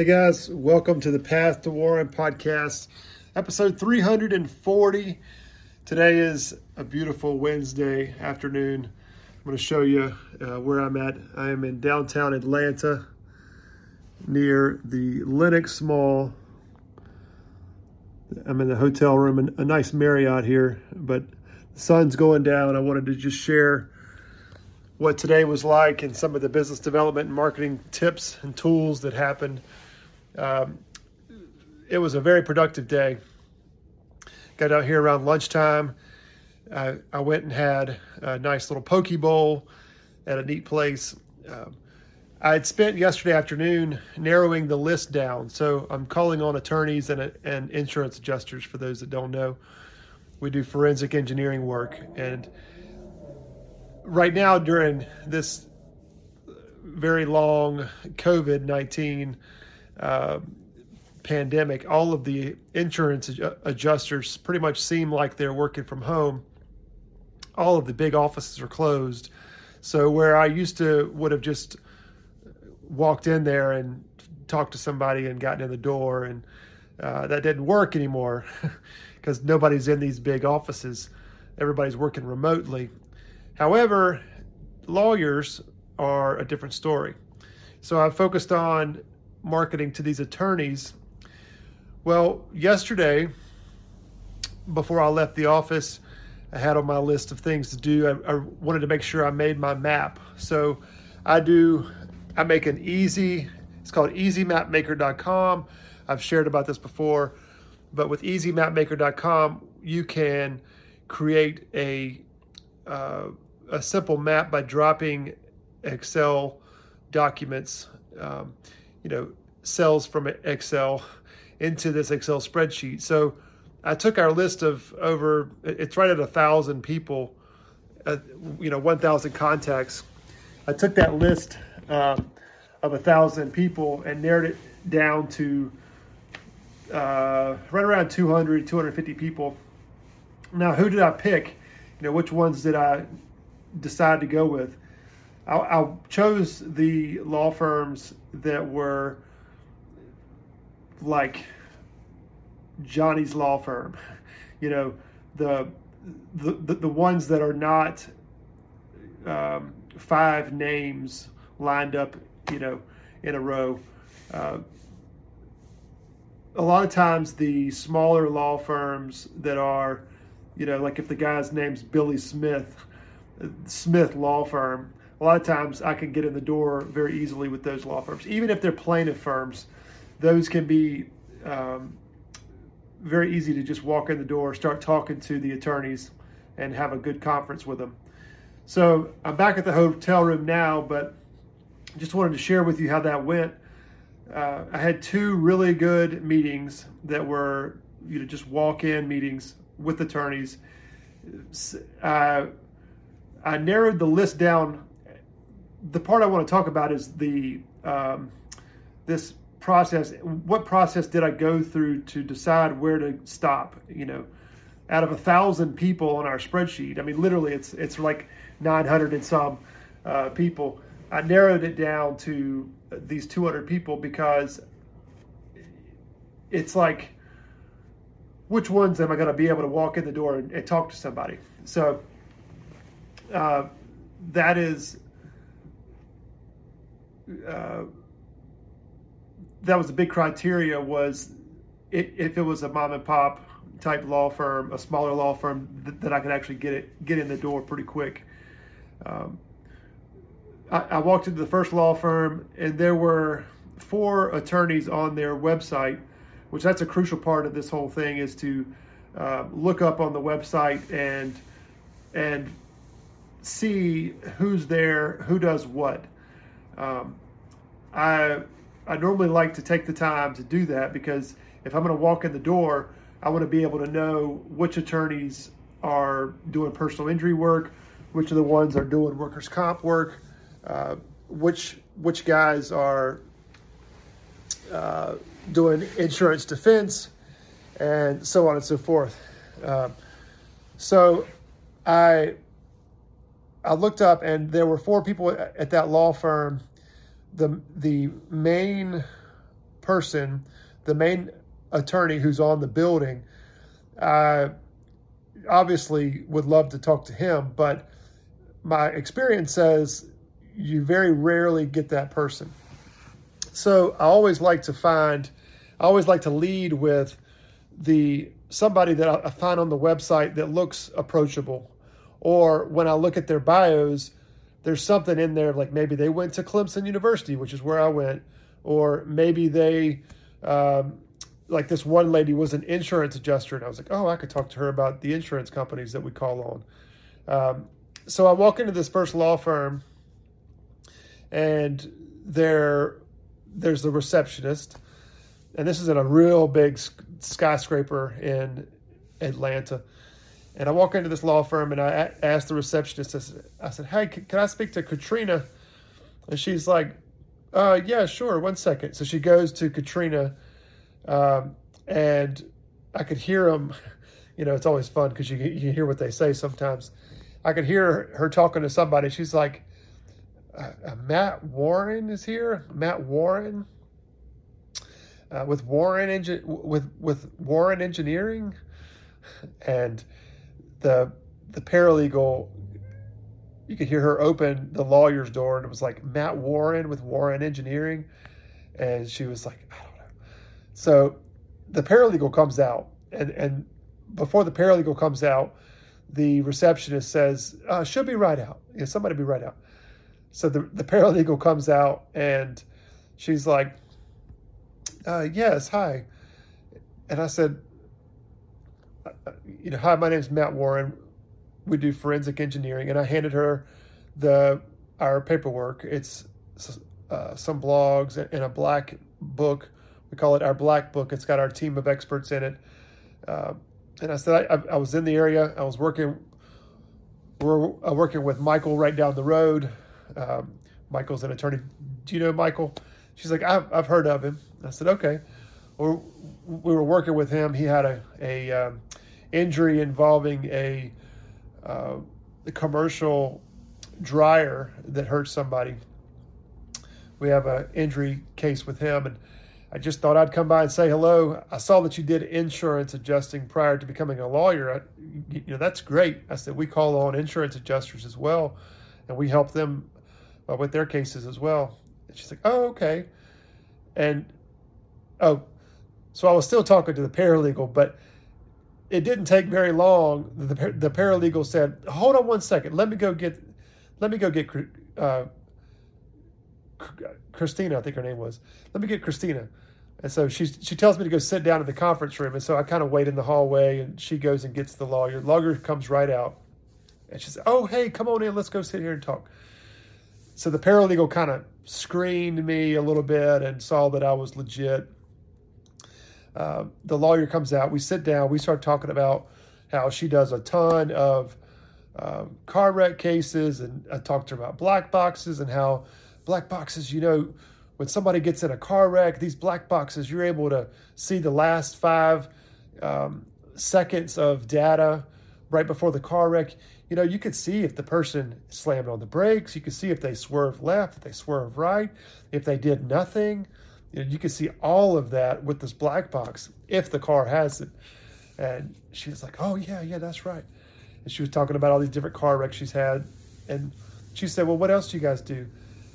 Hey guys, welcome to the Path to Warren podcast, episode 340. Today is a beautiful Wednesday afternoon. I'm going to show you uh, where I'm at. I am in downtown Atlanta near the Lenox Mall. I'm in the hotel room, a nice Marriott here, but the sun's going down. I wanted to just share what today was like and some of the business development and marketing tips and tools that happened. Um, it was a very productive day. Got out here around lunchtime. I, I went and had a nice little poke bowl at a neat place. Um, I had spent yesterday afternoon narrowing the list down. So I'm calling on attorneys and, and insurance adjusters for those that don't know. We do forensic engineering work. And right now during this very long COVID 19 uh, pandemic, all of the insurance adjusters pretty much seem like they're working from home. All of the big offices are closed. So where I used to would have just walked in there and talked to somebody and gotten in the door, and uh, that didn't work anymore because nobody's in these big offices. Everybody's working remotely. However, lawyers are a different story. So I focused on marketing to these attorneys. Well, yesterday, before I left the office, I had on my list of things to do. I, I, wanted to make sure I made my map. So I do, I make an easy, it's called easymapmaker.com. I've shared about this before, but with easymapmaker.com, you can create a uh, a simple map by dropping Excel documents, um, you know, cells from Excel into this Excel spreadsheet. So I took our list of over, it's right at a thousand people, uh, you know, 1,000 contacts. I took that list uh, of a thousand people and narrowed it down to uh, right around 200, 250 people. Now, who did I pick? You know, which ones did I decide to go with. I, I chose the law firms that were like Johnny's law firm, you know, the the the, the ones that are not um, five names lined up, you know, in a row. Uh, a lot of times, the smaller law firms that are, you know, like if the guy's name's Billy Smith, Smith law firm, a lot of times I can get in the door very easily with those law firms. Even if they're plaintiff firms, those can be um, very easy to just walk in the door, start talking to the attorneys, and have a good conference with them. So I'm back at the hotel room now, but just wanted to share with you how that went. Uh, I had two really good meetings that were, you know, just walk-in meetings with attorneys. Uh, I narrowed the list down. The part I want to talk about is the um, this process. What process did I go through to decide where to stop? You know, out of a thousand people on our spreadsheet, I mean, literally, it's it's like 900 and some uh, people. I narrowed it down to these 200 people because it's like, which ones am I going to be able to walk in the door and, and talk to somebody? So uh, that is uh, that was a big criteria was it, if it was a mom and pop type law firm, a smaller law firm th- that I could actually get it get in the door pretty quick. Um, I, I, walked into the first law firm and there were four attorneys on their website, which that's a crucial part of this whole thing is to uh, look up on the website and and see who's there, who does what. Um, I I normally like to take the time to do that because if I'm going to walk in the door, I want to be able to know which attorneys are doing personal injury work, which are the ones are doing workers' comp work, uh, which which guys are uh, doing insurance defense, and so on and so forth. Uh, so I I looked up, and there were four people at that law firm. the The main person, the main attorney who's on the building, I obviously would love to talk to him, but my experience says you very rarely get that person. So I always like to find, I always like to lead with the somebody that I find on the website that looks approachable, or when I look at their bios, there's something in there like maybe they went to Clemson University, which is where I went, or maybe they, um, like this one lady was an insurance adjuster, and I was like, oh, I could talk to her about the insurance companies that we call on. Um, so I walk into this first law firm, and there, there's the receptionist, and this is in a real big skyscraper in Atlanta. And I walk into this law firm and I asked the receptionist, I said, Hey, can I speak to Katrina? And she's like, uh, Yeah, sure, one second. So she goes to Katrina, um, and I could hear them. You know, it's always fun because you, you hear what they say sometimes. I could hear her talking to somebody. She's like, uh, uh, Matt Warren is here. Matt Warren uh, with Warren Engi- with with Warren Engineering, and the the paralegal. You could hear her open the lawyer's door, and it was like Matt Warren with Warren Engineering, and she was like, I don't know. So the paralegal comes out, and and before the paralegal comes out, the receptionist says, uh, "She'll be right out. Yeah, somebody be right out." So the the paralegal comes out, and she's like, uh, yes, hi. And I said, you know, hi, my name is Matt Warren. We do forensic engineering. And I handed her the our paperwork. It's uh, some blogs and a black book. We call it our black book. It's got our team of experts in it. Uh, and I said, I, I, was in the area. I was working, we're uh, working with Michael right down the road. Um, Michael's an attorney. Do you know Michael? She's like, I've, I've heard of him. I said, okay. We were working with him. He had a, a um, injury involving a, uh, commercial dryer that hurt somebody. We have an injury case with him, and I just thought I'd come by and say hello. I saw that you did insurance adjusting prior to becoming a lawyer. I, you know, that's great. I said we call on insurance adjusters as well, and we help them uh, with their cases as well. And she's like, oh, okay. And, oh, so I was still talking to the paralegal, but it didn't take very long. The, the paralegal said, hold on one second. Let me go get, let me go get, uh, Christina, I think her name was. Let me get Christina. And so she she tells me to go sit down in the conference room. And so I kind of wait in the hallway and she goes and gets the lawyer. Lawyer comes right out. And she says, Oh, hey, come on in. Let's go sit here and talk. So the paralegal kind of screened me a little bit and saw that I was legit. Uh, the lawyer comes out. We sit down. We start talking about how she does a ton of uh, car wreck cases, and I talked to her about black boxes and how black boxes, you know, when somebody gets in a car wreck, these black boxes, you're able to see the last five um, seconds of data right before the car wreck you know, you could see if the person slammed on the brakes. You could see if they swerved left, if they swerved right, if they did nothing. You, know, you could see all of that with this black box if the car has it. And she was like, oh, yeah, yeah, that's right. And she was talking about all these different car wrecks she's had. And she said, well, what else do you guys do?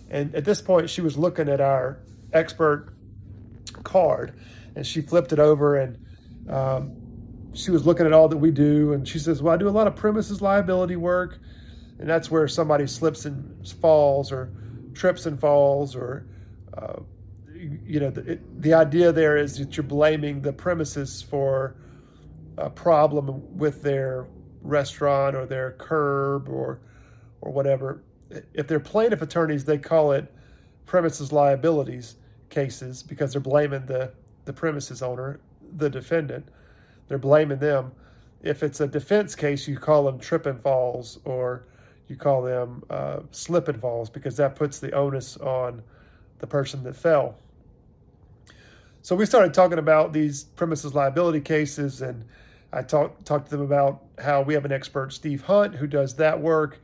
And at this point, she was looking at our expert card and she flipped it over and um, she was looking at all that we do, and she says, "Well, I do a lot of premises liability work, and that's where somebody slips and falls, or trips and falls, or uh, you know, the, the idea there is that you're blaming the premises for a problem with their restaurant or their curb or or whatever. If they're plaintiff attorneys, they call it premises liabilities cases because they're blaming the the premises owner, the defendant." they're blaming them. If it's a defense case, you call them trip and falls or you call them uh, slip and falls because that puts the onus on the person that fell. So we started talking about these premises liability cases, and I talked talked to them about how we have an expert, Steve Hunt, who does that work,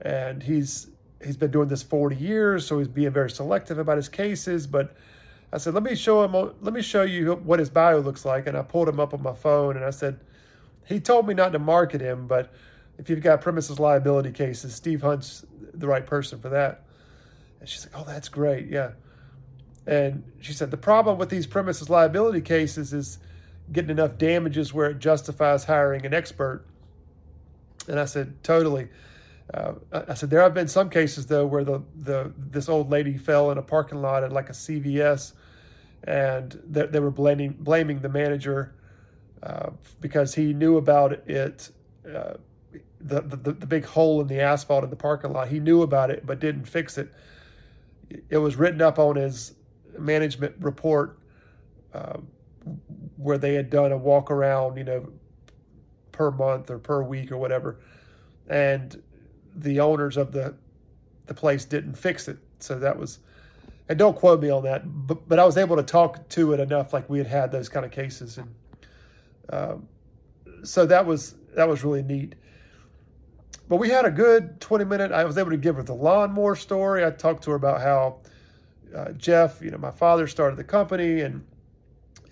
and he's he's been doing this 40 years, so he's being very selective about his cases. But I said, let me show him, let me show you what his bio looks like. And I pulled him up on my phone and I said, he told me not to market him, but if you've got premises liability cases, Steve Hunt's the right person for that. And she's like, oh, that's great. Yeah. And she said, the problem with these premises liability cases is getting enough damages where it justifies hiring an expert. And I said, totally. Uh, I said there have been some cases though where the the this old lady fell in a parking lot at like a CVS, and they, they were blaming blaming the manager uh, because he knew about it. Uh, the, the the big hole in the asphalt in the parking lot. He knew about it but didn't fix it. It was written up on his management report uh, where they had done a walk around, you know, per month or per week or whatever, and the owners of the the place didn't fix it. So that was, and don't quote me on that, but, but I was able to talk to it enough, like we had had those kind of cases, and um, so that was that was really neat. But we had a good 20 minute. I was able to give her the lawnmower story. I talked to her about how uh, Jeff, you know, my father started the company, and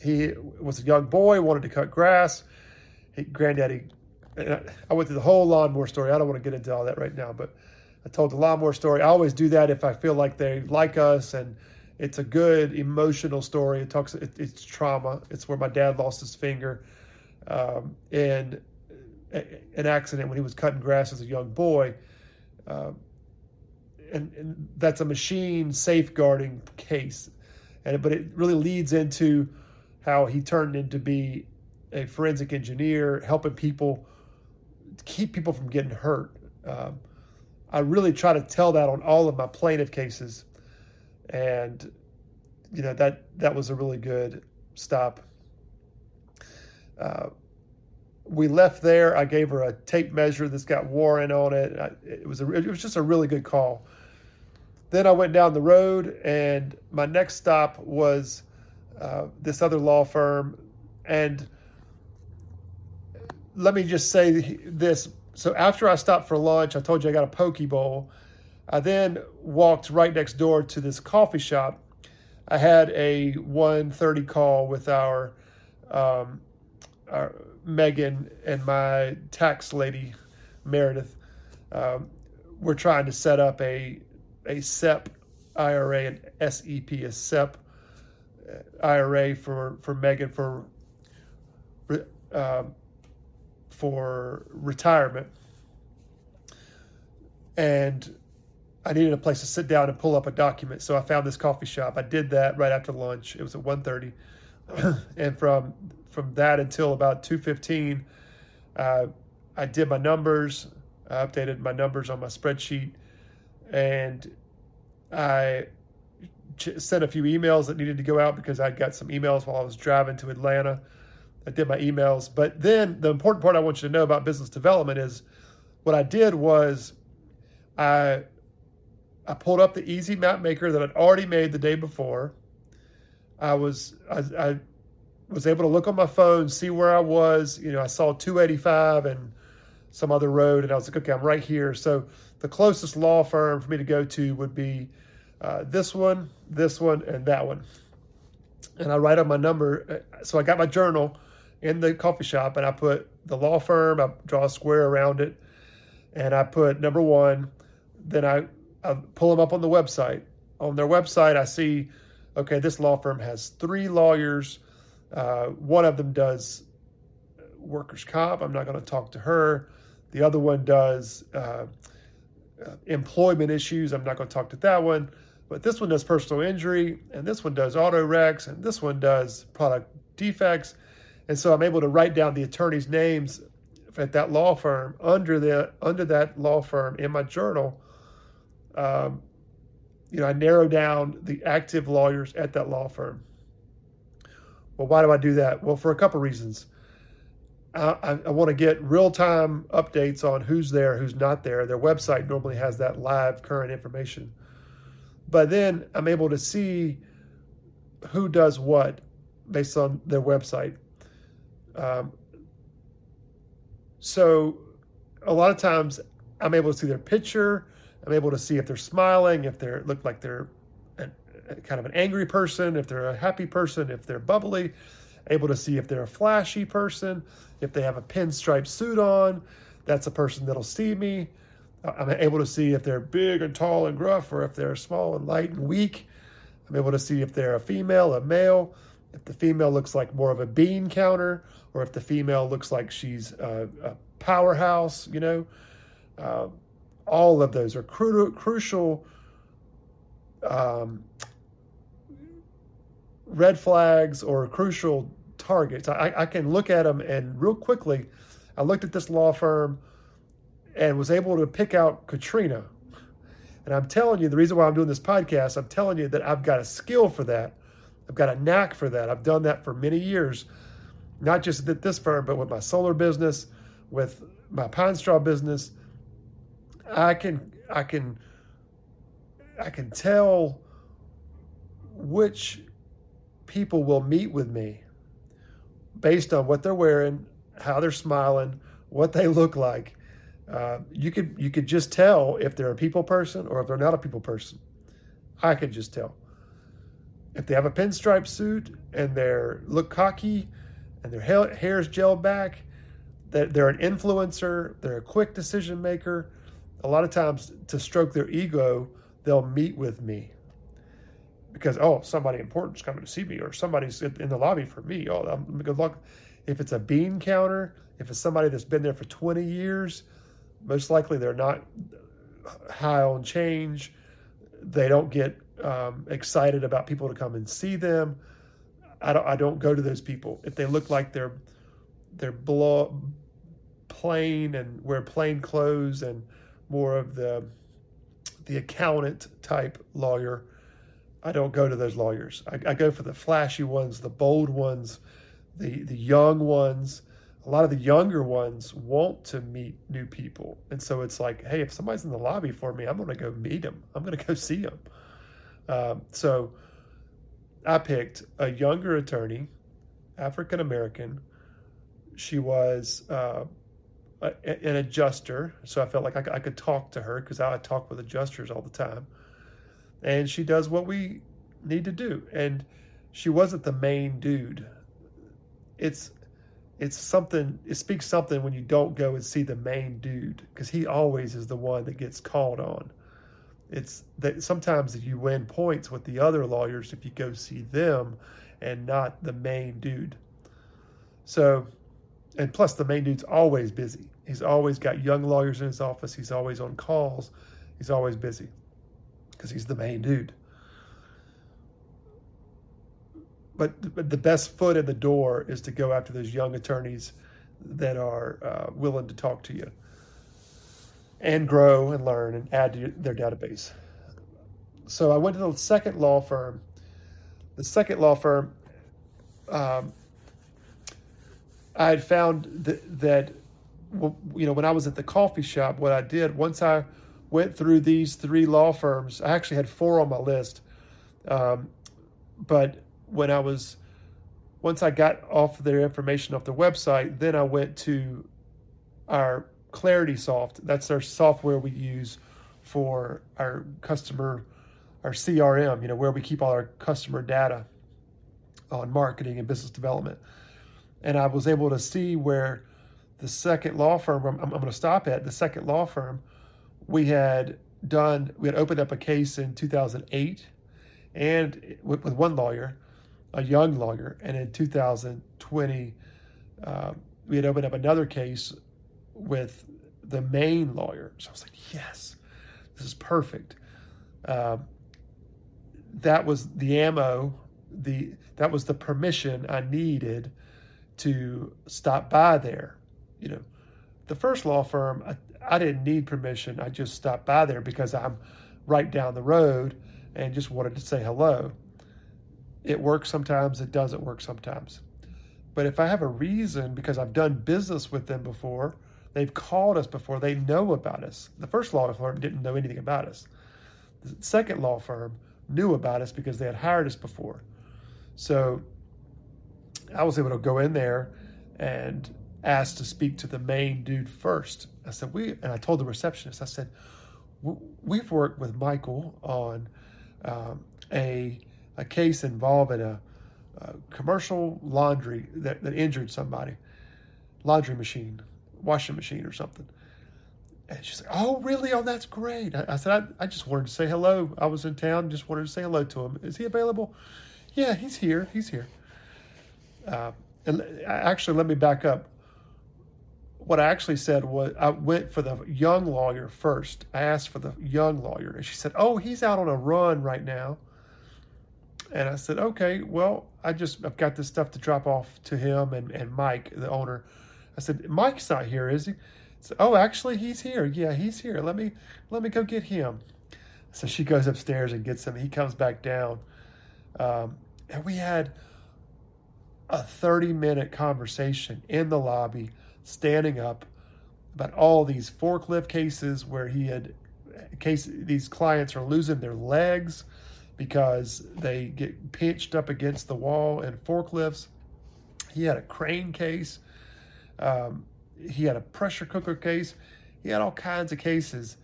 he was a young boy, wanted to cut grass. He, granddaddy I went through the whole lawnmower story. I don't want to get into all that right now, but I told the lawnmower story. I always do that if I feel like they like us and it's a good emotional story. It talks, it, it's trauma. It's where my dad lost his finger um, in an accident when he was cutting grass as a young boy. Um, and, and, that's a machine safeguarding case. And, but it really leads into how he turned into be a forensic engineer, helping people keep people from getting hurt. Um, I really try to tell that on all of my plaintiff cases, and you know that that was a really good stop. Uh, we left there. I gave her a tape measure that's got Warren on it. I, it was a, it was just a really good call. Then I went down the road, and my next stop was uh, this other law firm, and let me just say this. So after I stopped for lunch, I told you I got a poke bowl. I then walked right next door to this coffee shop. I had a 1.30 call with our, um, our Megan and my tax lady, Meredith. Um, we're trying to set up a a SEP IRA, an SEP, a SEP uh, IRA for for Megan for um, for retirement. And I needed a place to sit down and pull up a document. So I found this coffee shop. I did that right after lunch. It was at 1.30. and from from that until about 2.15, uh, I did my numbers. I updated my numbers on my spreadsheet. And I sent a few emails that needed to go out because I got some emails while I was driving to Atlanta. I did my emails. But then the important part I want you to know about business development is what I did was I I pulled up the easy map maker that I'd already made the day before. I was I, I was able to look on my phone, see where I was. You know, I saw 285 and some other road, and I was like, okay, I'm right here. So the closest law firm for me to go to would be uh, this one, this one, and that one. And I write up my number. So I got my journal in the coffee shop and I put the law firm, I draw a square around it, and I put number one. Then I, I pull them up on the website. On their website, I see, okay, this law firm has three lawyers. Uh, one of them does workers' comp. I'm not going to talk to her. The other one does uh, employment issues. I'm not going to talk to that one. But this one does personal injury, and this one does auto wrecks, and this one does product defects, and so I'm able to write down the attorney's names at that law firm under the under that law firm in my journal. Um, you know, I narrow down the active lawyers at that law firm. Well, why do I do that? Well, for a couple reasons. I, I, want to get real time updates on who's there, who's not there. Their website normally has that live current information. But then I'm able to see who does what based on their website. Um, so a lot of times I'm able to see their picture. I'm able to see if they're smiling, if they look like they're kind of an angry person, if they're a happy person, if they're bubbly, able to see if they're a flashy person, if they have a pinstripe suit on, that's a person that'll see me. I'm able to see if they're big and tall and gruff or if they're small and light and weak. I'm able to see if they're a female, a male, if the female looks like more of a bean counter, or if the female looks like she's a, a powerhouse, you know. Uh, all of those are cru- crucial um, red flags or crucial targets. I, I can look at them and real quickly, I looked at this law firm and was able to pick out Katrina. And I'm telling you, the reason why I'm doing this podcast, I'm telling you that I've got a skill for that. I've got a knack for that. I've done that for many years, not just at this firm, but with my solar business, with my pine straw business. I can, I can, I can tell which people will meet with me based on what they're wearing, how they're smiling, what they look like. Uh, you could you could just tell if they're a people person or if they're not a people person. I could just tell. If they have a pinstripe suit and they're look cocky and their hair, hair's gelled back, that they're an influencer, they're a quick decision maker. A lot of times to stroke their ego, they'll meet with me because oh somebody important is coming to see me or somebody's in the lobby for me. Oh, I'm good luck. If it's a bean counter, if it's somebody that's been there for 20 years, most likely they're not high on change. They don't get um, excited about people to come and see them. I don't. I don't go to those people if they look like they're they're plain and wear plain clothes and more of the the accountant type lawyer. I don't go to those lawyers. I, I go for the flashy ones, the bold ones, the the young ones a lot of the younger ones want to meet new people. And so it's like, hey, if somebody's in the lobby for me, I'm going to go meet them. I'm going to go see them. Um, so I picked a younger attorney, African American. She was uh, an adjuster. So I felt like I, I could talk to her because I talk with adjusters all the time. And she does what we need to do. And she wasn't the main dude. It's it's something it speaks something when you don't go and see the main dude because he always is the one that gets called on. It's that sometimes you win points with the other lawyers if you go see them and not the main dude. So and plus the main dude's always busy. He's always got young lawyers in his office. He's always on calls. He's always busy because he's the main dude but, but the best foot in the door is to go after those young attorneys that are uh, willing to talk to you and grow and learn and add to their database. So I went to the second law firm. The second law firm, um, I had found that, that, you know, when I was at the coffee shop, what I did once I went through these three law firms, I actually had four on my list. Um, but when I was once I got off their information off the website, then I went to our Clarity Soft. That's our software we use for our customer, our CRM, you know, where we keep all our customer data on marketing and business development. And I was able to see where the second law firm, I'm, I'm going to stop at, the second law firm, we had done, we had opened up a case in 2008 and with, with one lawyer a young lawyer. And in 2020, uh, we had opened up another case with the main lawyer. So I was like, yes, this is perfect. Uh, that was the ammo, the that was the permission I needed to stop by there. You know, the first law firm, I didn't need permission. I just stopped by there because I'm right down the road and just wanted to say hello. It works sometimes, it doesn't work sometimes. But if I have a reason because I've done business with them before, they've called us before, they know about us. The first law firm didn't know anything about us. The second law firm knew about us because they had hired us before. So I was able to go in there and ask to speak to the main dude first. I said, we, and I told the receptionist, I said, we've worked with Michael on um, a, a case involving a, a commercial laundry that, that injured somebody, laundry machine, washing machine or something. And she's like, oh, really? Oh, that's great. I, I said, I, I, just wanted to say hello. I was in town, just wanted to say hello to him. Is he available? Yeah, he's here. He's here. Uh, and actually, let me back up. What I actually said was I went for the young lawyer first. I asked for the young lawyer, and she said, "Oh, he's out on a run right now." And I said, "Okay, well, I just I've got this stuff to drop off to him and and Mike, the owner." I said, "Mike's not here, is he?" So, oh, actually, he's here. Yeah, he's here. Let me let me go get him. So she goes upstairs and gets him. He comes back down, um, and we had a 30 minute conversation in the lobby, standing up about all these forklift cases where he had case these clients are losing their legs because they get pinched up against the wall in forklifts. He had a crane case. Um, he had a pressure cooker case. He had all kinds of cases.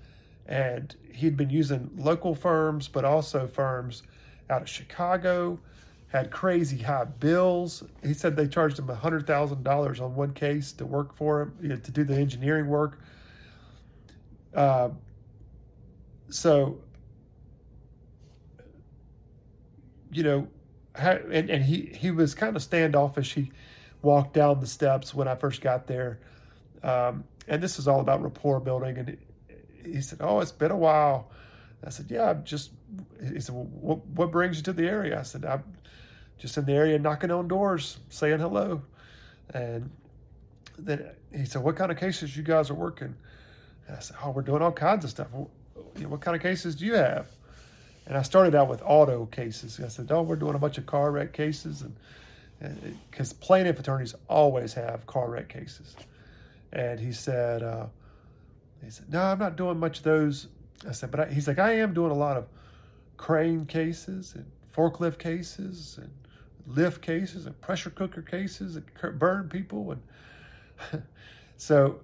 And he'd been using local firms, but also firms out of Chicago had crazy high bills. He said they charged him $100,000 on one case to work for him, you know, to do the engineering work. Uh, so, you know, and, and he, he was kind of standoffish. He walked down the steps when I first got there. Um, and this is all about rapport building. And he said, Oh, it's been a while. I said, Yeah, I'm just, he said, well, what, what brings you to the area? I said, I'm just in the area knocking on doors, saying hello. And then he said, What kind of cases you guys are working? And I said, Oh, we're doing all kinds of stuff. what kind of cases do you have? And I started out with auto cases. I said, Oh, we're doing a bunch of car wreck cases. And because plaintiff attorneys always have car wreck cases. And he said, uh, he said, no, I'm not doing much of those. I said, but I, he's like, I am doing a lot of crane cases and forklift cases and lift cases and pressure cooker cases and burn people. And so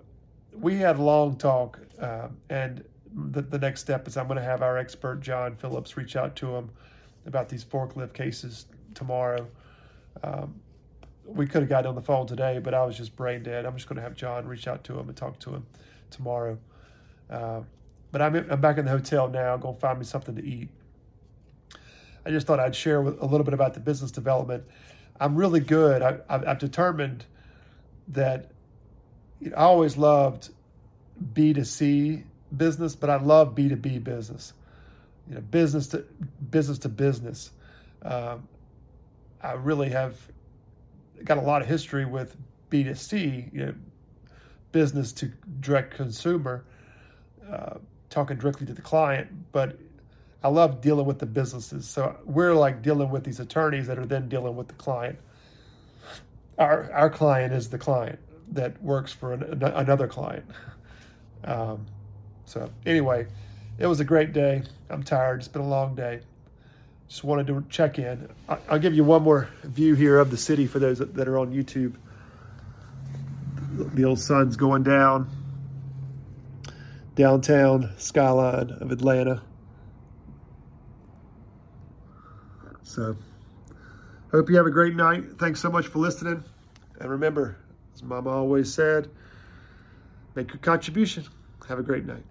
we had a long talk. Um, and the, the next step is I'm going to have our expert, John Phillips, reach out to him about these forklift cases tomorrow. Um, we could have got on the phone today, but I was just brain dead. I'm just going to have John reach out to him and talk to him tomorrow. Uh, but I'm, I'm back in the hotel now, going to find me something to eat. I just thought I'd share with, a little bit about the business development. I'm really good. I, have determined that you know, I always loved B2C business, but I love B2B business. You know, business to business to business. Um, I really have got a lot of history with B2C, you know, business to direct consumer, uh, talking directly to the client. But I love dealing with the businesses. So we're like dealing with these attorneys that are then dealing with the client. Our our client is the client that works for an, another client. Um, so anyway, it was a great day. I'm tired. It's been a long day. Just wanted to check in. I'll give you one more view here of the city for those that are on YouTube. The old sun's going down. Downtown skyline of Atlanta. So, hope you have a great night. Thanks so much for listening. And remember, as Mama always said, make your contribution. Have a great night.